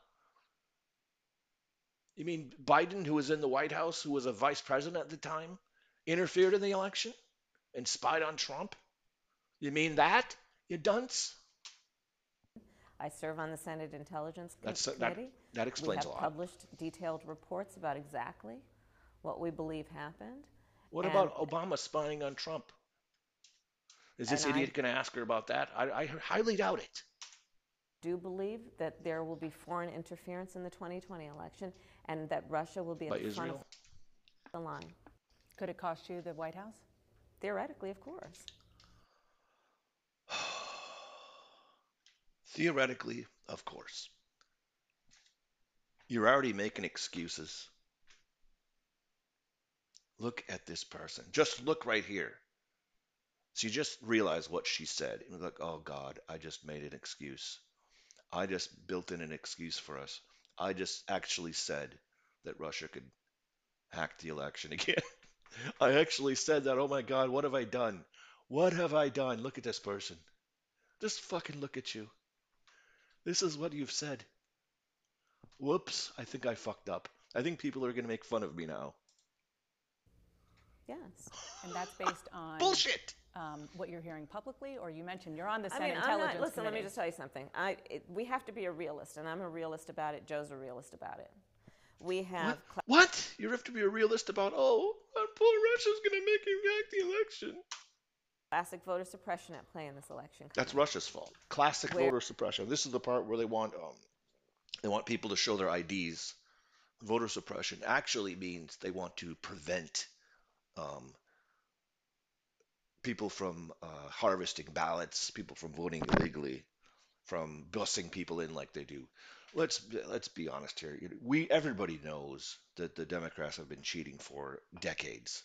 You mean Biden, who was in the White House, who was a vice president at the time, interfered in the election and spied on Trump? You mean that, you dunce? I serve on the Senate Intelligence That's- uh, Committee. that we explains a lot. We have published detailed reports about exactly what we believe happened. What And- about Obama spying on Trump? Is this idiot going to ask her about that? I, I highly doubt it. Do you believe that there will be foreign interference in the 2020 election, and that Russia will be at By the front Israel? of the line. Could it cost you the White House? Theoretically, of course. Theoretically, of course. You're already making excuses. Look at this person. Just look right here. So you just realize what she said. You're like, oh God, I just made an excuse. I just built in an excuse for us. I just actually said that Russia could hack the election again. I actually said that. Oh my God, what have I done? What have I done? Look at this person. Just fucking look at you. This is what you've said. Whoops, I think I fucked up. I think people are going to make fun of me now. Yes. And that's based on Bullshit! um, what you're hearing publicly, or you mentioned you're on the I Senate mean, I'm Intelligence not, listen, let me just tell you something. I, it, we have to be a realist, and I'm a realist about it. Joe's a realist about it. We have What? cla- what? You have to be a realist about, oh, poor Russia's going to make him back the election. Classic voter suppression at play in this election. That's. Russia's fault. Classic Where- voter suppression. This is the part where they want um, they want people to show their IDs. Voter suppression actually means they want to prevent um, people from uh, harvesting ballots, people from voting illegally, from bussing people in like they do. Let's let's be honest here. We everybody knows that the Democrats have been cheating for decades.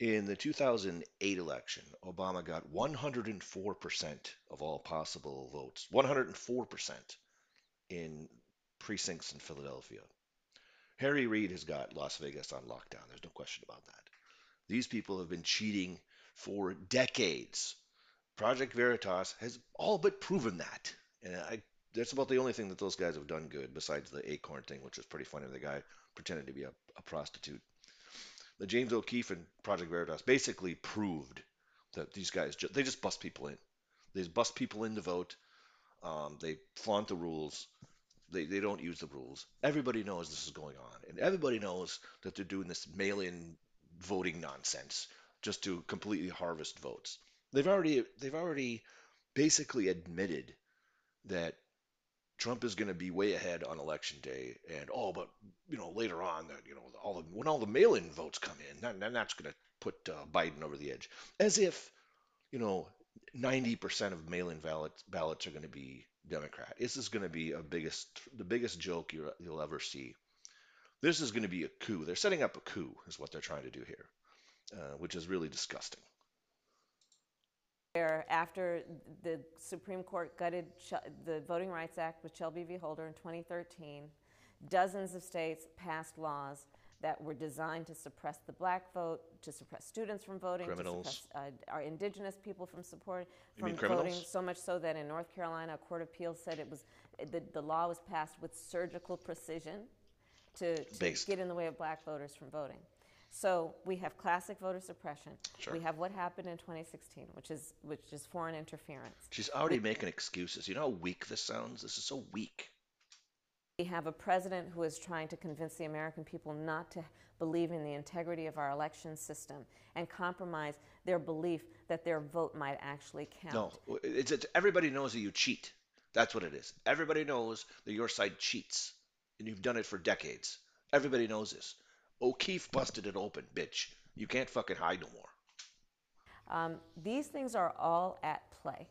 In the 2008 election, Obama got 104% of all possible votes. 104% in precincts in Philadelphia. Harry Reid has got Las Vegas on lockdown. There's no question about that. These people have been cheating for decades. Project Veritas has all but proven that. And I, that's about the only thing that those guys have done good, besides the Acorn thing, which was pretty funny. The guy pretended to be a, a prostitute. The James O'Keefe and Project Veritas basically proved that these guys ju- they just bust people in. They just bust people in to vote. Um, they flaunt the rules. They, they don't use the rules. Everybody knows this is going on, and everybody knows that they're doing this mail-in voting nonsense just to completely harvest votes. They've already they've already basically admitted that Trump is going to be way ahead on election day, and oh, but you know later on that you know all the when all the mail-in votes come in, then, then that's going to put uh, Biden over the edge, as if you know 90% of mail-in ballots ballots are going to be Democrat. This is going to be a biggest the biggest joke you'll, you'll ever see. This is going to be a coup. They're setting up a coup, is what they're trying to do here, uh, which is really disgusting. Where after the Supreme Court gutted the Voting Rights Act with Shelby v. Holder in 2013, dozens of states passed laws that were designed to suppress the black vote, to suppress students from voting, Criminals. to suppress uh, our indigenous people from support You mean from voting. So much so that in North Carolina, a court of appeals said it was the, the law was passed with surgical precision to, to get in the way of black voters from voting. So we have classic voter suppression. Sure. We have what happened in 2016, which is which is foreign interference. She's already making excuses. You know how weak this sounds? This is so weak. We have a president who is trying to convince the American people not to believe in the integrity of our election system and compromise their belief that their vote might actually count. No, it's, it's everybody knows that you cheat. That's what it is. Everybody knows that your side cheats, and you've done it for decades. Everybody knows this. O'Keefe busted it open, bitch. You can't fucking hide no more. Um, these things are all at play.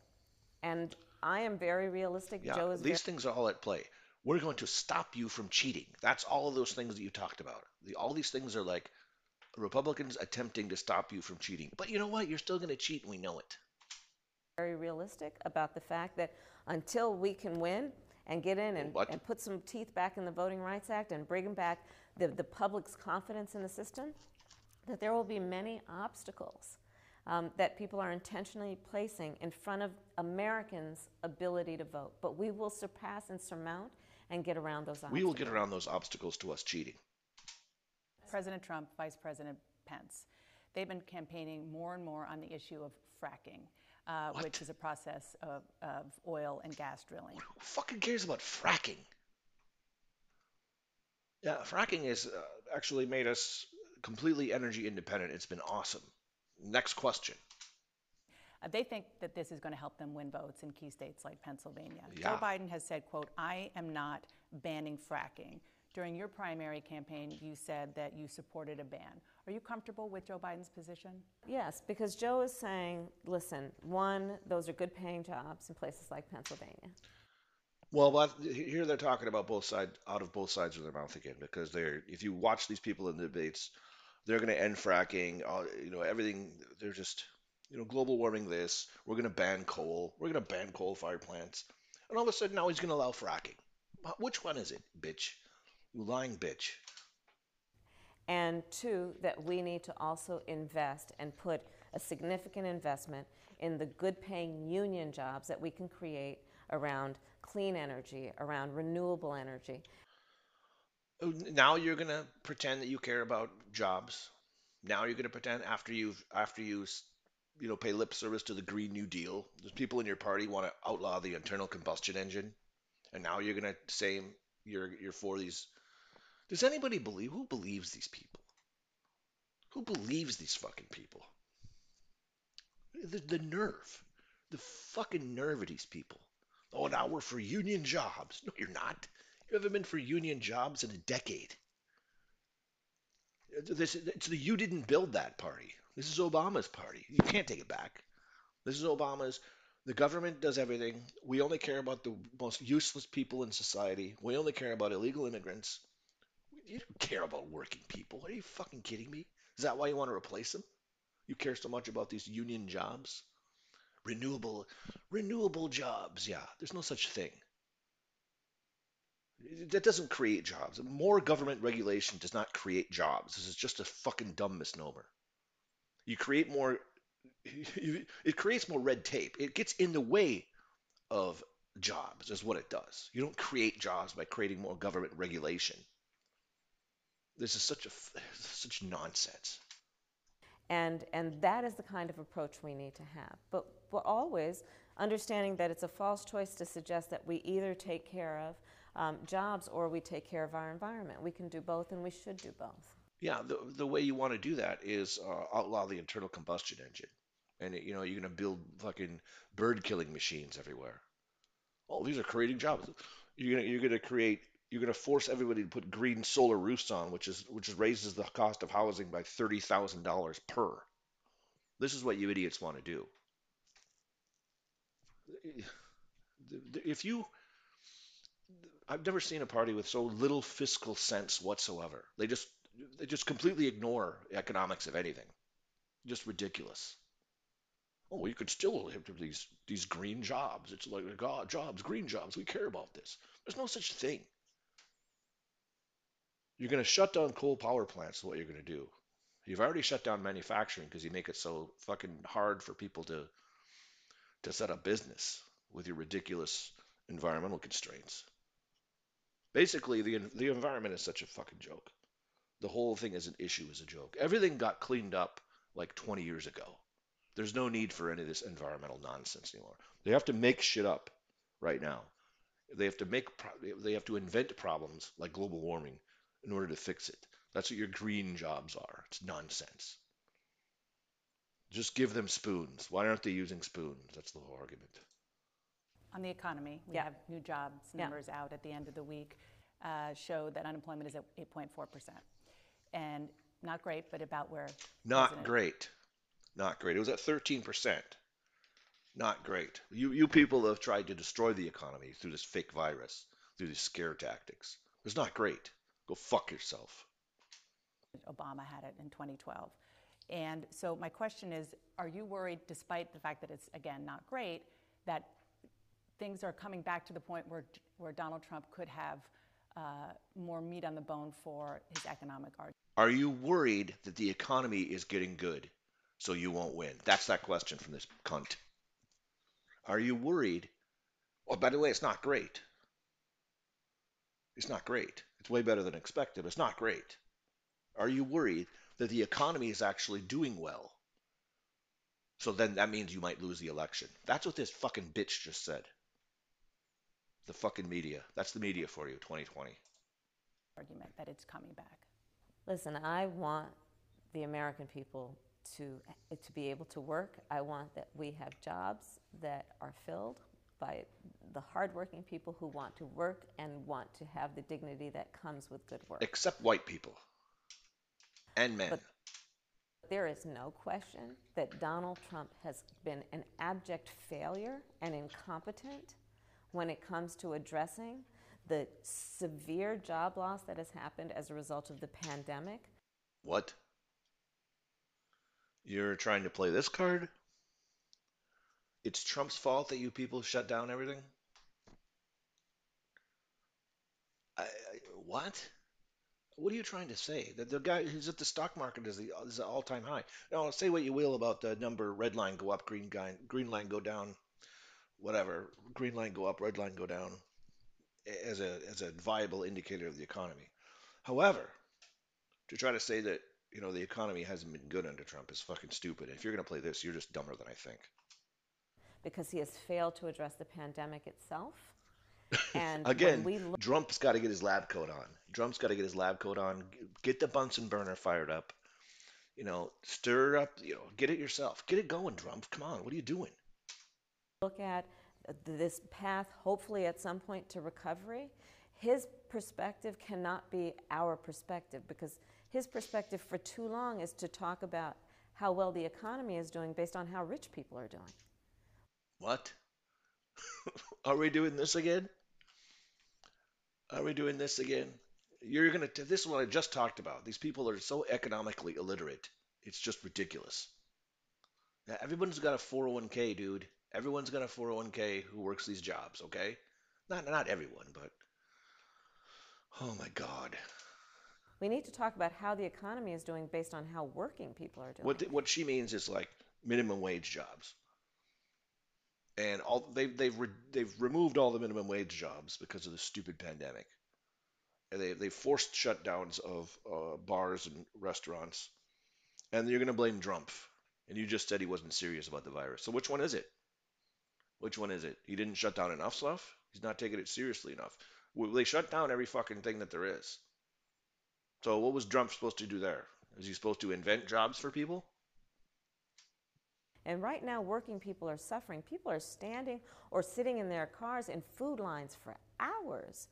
And I am very realistic. Yeah, Joe is these things are all at play. We're going to stop you from cheating. That's all of those things that you talked about. The, all these things are like Republicans attempting to stop you from cheating. But you know what? You're still going to cheat, and we know it. very realistic about the fact that until we can win and get in and, and put some teeth back in the Voting Rights Act and bring them back the, the public's confidence in the system, that there will be many obstacles um, that people are intentionally placing in front of Americans' ability to vote. But we will surpass and surmount and get around those obstacles. We will get around those obstacles to us cheating. President Trump, Vice President Pence, they've been campaigning more and more on the issue of fracking, uh, which is a process of, of oil and gas drilling. Who fucking cares about fracking? Yeah, fracking has uh, actually made us completely energy independent. It's been awesome. Next question. Uh, they think that this is going to help them win votes in key states like Pennsylvania. Yeah. Joe Biden has said, quote, I am not banning fracking. During your primary campaign, you said that you supported a ban. Are you comfortable with Joe Biden's position? Yes, because Joe is saying, listen, one, those are good paying jobs in places like Pennsylvania. Well, here they're talking about both sides, out of both sides of their mouth again, because they're. If you watch these people in the debates, they're going to end fracking. You know, everything. They're just, you know, global warming. This. We're going to ban coal. We're going to ban coal-fired plants. And all of a sudden, now he's going to allow fracking. Which one is it, bitch? You lying bitch. And two, that we need to also invest and put a significant investment in the good paying union jobs that we can create around clean energy, around renewable energy. Oh, Now you're going to pretend that you care about jobs. Now you're going to pretend after you've after you you know pay lip service to the Green New Deal. There's people in your party want to outlaw the internal combustion engine, and now you're going to say you're you're for these. Does anybody believe who believes these people? Who believes these fucking people? The, the nerve, the fucking nerve of these people. Oh, now we're for union jobs. No, you're not. You haven't been for union jobs in a decade. This, it's the you didn't build that party. This is Obama's party. You can't take it back. This is Obama's. The government does everything. We only care about the most useless people in society. We only care about illegal immigrants. You don't care about working people. Are you fucking kidding me? Is that why you want to replace them? You care so much about these union jobs? Renewable, renewable jobs. Yeah, there's no such thing. That doesn't create jobs. More government regulation does not create jobs. This is just a fucking dumb misnomer. You create more, it creates more red tape. It gets in the way of jobs, is what it does. You don't create jobs by creating more government regulation. This is such a such nonsense. And, and that is the kind of approach we need to have. But, but always understanding that it's a false choice to suggest that we either take care of um, jobs or we take care of our environment. We can do both and we should do both. Yeah, the the way you want to do that is uh, outlaw the internal combustion engine, and you know you're gonna build fucking bird killing machines everywhere. Oh, these are creating jobs. You're gonna you're gonna create you're gonna force everybody to put green solar roofs on, which is which raises the cost of housing by thirty thousand dollars per. This is what you idiots want to do. If you I've never seen a party with so little fiscal sense whatsoever. They just they just completely ignore economics of anything. Just ridiculous. Oh, you could still have these these green jobs. It's like God jobs, green jobs. We care about this. There's no such thing. You're going to shut down coal power plants. Is what you're going to do. You've already shut down manufacturing because you make it so fucking hard for people to to set up business with your ridiculous environmental constraints. Basically, the the environment is such a fucking joke. The whole thing as an issue is a joke. Everything got cleaned up like 20 years ago. There's no need for any of this environmental nonsense anymore. They have to make shit up right now. They have to make they have to invent problems like global warming in order to fix it. That's what your green jobs are. It's nonsense. Just give them spoons. Why aren't they using spoons? That's the whole argument. On the economy, we Yeah. have new jobs Yeah. numbers out at the end of the week, uh, show that unemployment is at 8.4%. And not great, but about where Not great. Not great. It was at 13%. Not great. You you people have tried to destroy the economy through this fake virus, through these scare tactics. It's not great. Go fuck yourself. Obama had it in 2012. And so my question is, are you worried, despite the fact that it's, again, not great, that things are coming back to the point where, where Donald Trump could have uh, more meat on the bone for his economic argument? Are you worried that the economy is getting good so you won't win? That's that question from this cunt. Are you worried? Oh, by the way, it's not great. It's not great. It's way better than expected, but it's not great. Are you worried that the economy is actually doing well? So then that means you might lose the election. That's what this fucking bitch just said. The fucking media. That's the media for you, 2020. Argument that it's coming back. Listen, I want the American people to, to be able to work. I want that we have jobs that are filled by the hardworking people who want to work and want to have the dignity that comes with good work. Except white people and men. But there is no question that Donald Trump has been an abject failure and incompetent when it comes to addressing the severe job loss that has happened as a result of the pandemic. What? You're trying to play this card? It's Trump's fault that you people shut down everything? I, I, what? What are you trying to say? That the guy who's at the stock market is the is all time high. Now say what you will about the number red line go up, green line green line go down, whatever. Green line go up, red line go down, as a as a viable indicator of the economy. However, to try to say that you know the economy hasn't been good under Trump is fucking stupid. If you're to play this, you're just dumber than I think. Because he has failed to address the pandemic itself. And Again, look Trump's got to get his lab coat on. Trump's got to get his lab coat on. Get the Bunsen burner fired up. You know, stir up. You know, get it yourself. Get it going, Trump. Come on, what are you doing? look at this path, hopefully at some point to recovery, his perspective cannot be our perspective because his perspective for too long is to talk about how well the economy is doing based on how rich people are doing. What? are we doing this again? Are we doing this again? You're gonna. T- this is what I just talked about. These people are so economically illiterate. It's just ridiculous. Now, Everyone's got a 401k, dude. Everyone's got a 401k who works these jobs. Okay, not not everyone, but oh my god. We need to talk about how the economy is doing based on how working people are doing. What what she means is like minimum wage jobs, and all they've they've re, they've removed all the minimum wage jobs because of the stupid pandemic. And they they forced shutdowns of uh, bars and restaurants, and you're gonna blame Trump. And you just said he wasn't serious about the virus. So which one is it? Which one is it? He didn't shut down enough stuff. He's not taking it seriously enough. Well, They shut down every fucking thing that there is. So what was Trump supposed to do there? Is he supposed to invent jobs for people? And right now, working people are suffering. People are standing or sitting in their cars in food lines for hours.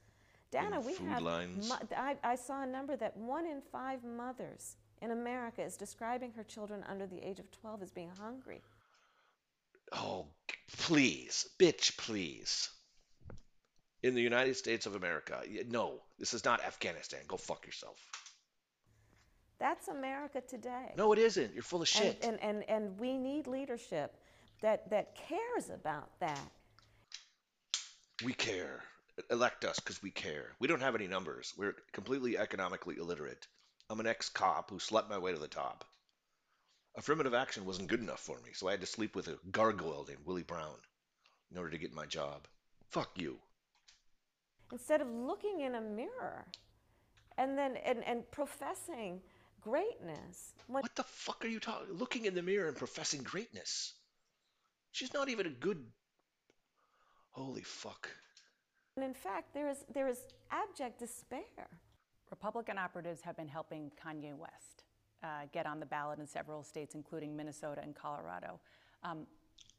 Dana, In we food have. Lines. I, I saw a number that one in five mothers in America is describing her children under the age of 12 as being hungry. Oh, please, bitch, please. In the United States of America, no, this is not Afghanistan. Go fuck yourself. That's America today. No, it isn't. You're full of and, shit. and, and, and we need leadership that, that cares about that. we care. Elect us because we care. We don't have any numbers. We're completely economically illiterate. I'm an ex-cop who slept my way to the top. Affirmative action wasn't good enough for me, so I had to sleep with a gargoyle named Willie Brown in order to get my job. Fuck you. Instead of looking in a mirror and then and, and professing greatness. When, What the fuck are you talking? Looking in the mirror and professing greatness. She's not even a good. Holy fuck. And in fact, there is, there is abject despair. Republican operatives have been helping Kanye West uh, get on the ballot in several states, including Minnesota and Colorado. Um,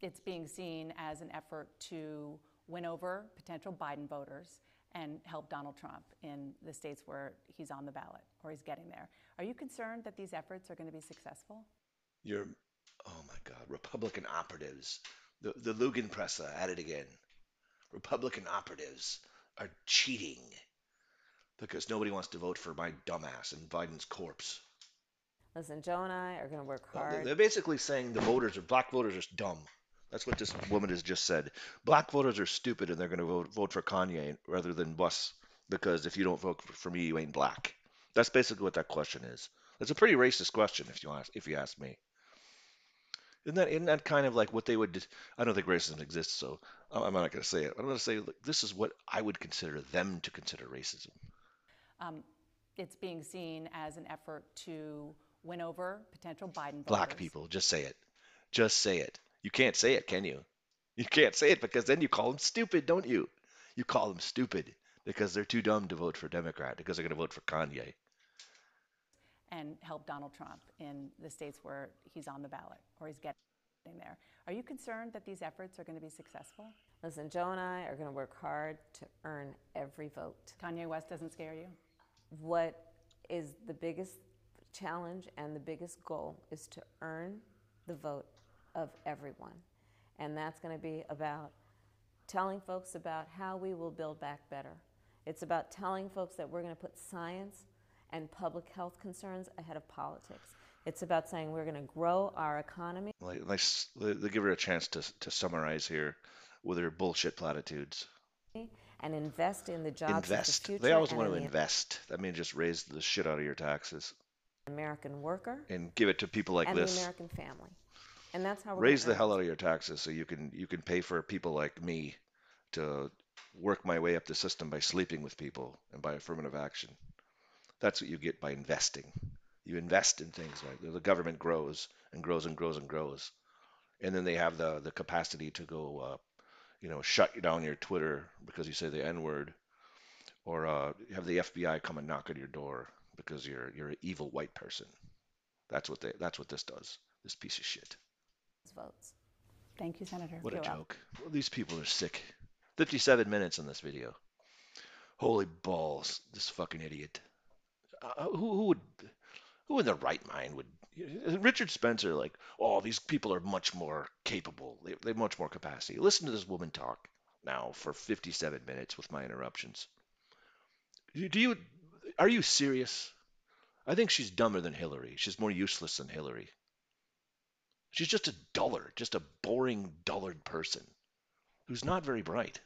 it's being seen as an effort to win over potential Biden voters and help Donald Trump in the states where he's on the ballot or he's getting there. Are you concerned that these efforts are going to be successful? You're. Oh my god. Republican operatives. The, the Lugenpresse uh, at it again. Republican operatives are cheating because nobody wants to vote for my dumbass and Biden's corpse. Listen, Joe and I are going to work Well, hard. They're basically saying the voters are black voters are dumb. That's what this woman has just said. Black voters are stupid and they're going to vote vote for Kanye rather than Bus because if you don't vote for me, you ain't black. That's basically what that question is. It's a pretty racist question if you ask if you ask me. Isn't that isn't that kind of like what they would? I don't think racism exists, so I'm I'm not going to say it. I'm going to say look, this is what I would consider them to consider racism. Um, it's being seen as an effort to win over potential Biden voters. Black people, just say it. Just say it. You can't say it, can you? You can't say it because then you call them stupid, don't you? You call them stupid because they're too dumb to vote for Democrat because they're going to vote for Kanye. and help Donald Trump in the states where he's on the ballot or he's getting there. Are you concerned that these efforts are going to be successful? Listen, Joe and I are going to work hard to earn every vote. Kanye West doesn't scare you? What is the biggest challenge and the biggest goal is to earn the vote of everyone. And that's going to be about telling folks about how we will build back better. It's about telling folks that we're going to put science and public health concerns ahead of politics. It's about saying we're going to grow our economy. Like, like give her a chance to to summarize here with her bullshit platitudes. and invest in the jobs of the Invest. future They always want to invest. That means just raise the shit out of your taxes American worker and give it to people like and the this. American family. And that's how we're Raise the hell out of your taxes so you can you can pay for people like me to work my way up the system by sleeping with people and by affirmative action. That's what you get by investing. You invest in things like the government grows and grows and grows and grows, and then they have the the capacity to go, uh, you know, shut down your Twitter because you say the N word, or uh, have the FBI come and knock on your door because you're you're an evil white person. That's what they that's what this does. This piece of shit. Votes. Thank you, Senator. What a You're up. joke. Well, these people are sick. 57 minutes in this video. Holy balls, this fucking idiot. Uh, who, who would, who in their right mind would, Richard Spencer, like, oh, these people are much more capable. They, they have much more capacity. Listen to this woman talk now for 57 minutes with my interruptions. Do you, are you serious? I think she's dumber than Hillary. She's more useless than Hillary. She's just a dullard, just a boring, dullard person who's not very bright.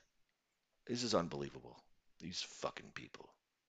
This is unbelievable. These fucking people.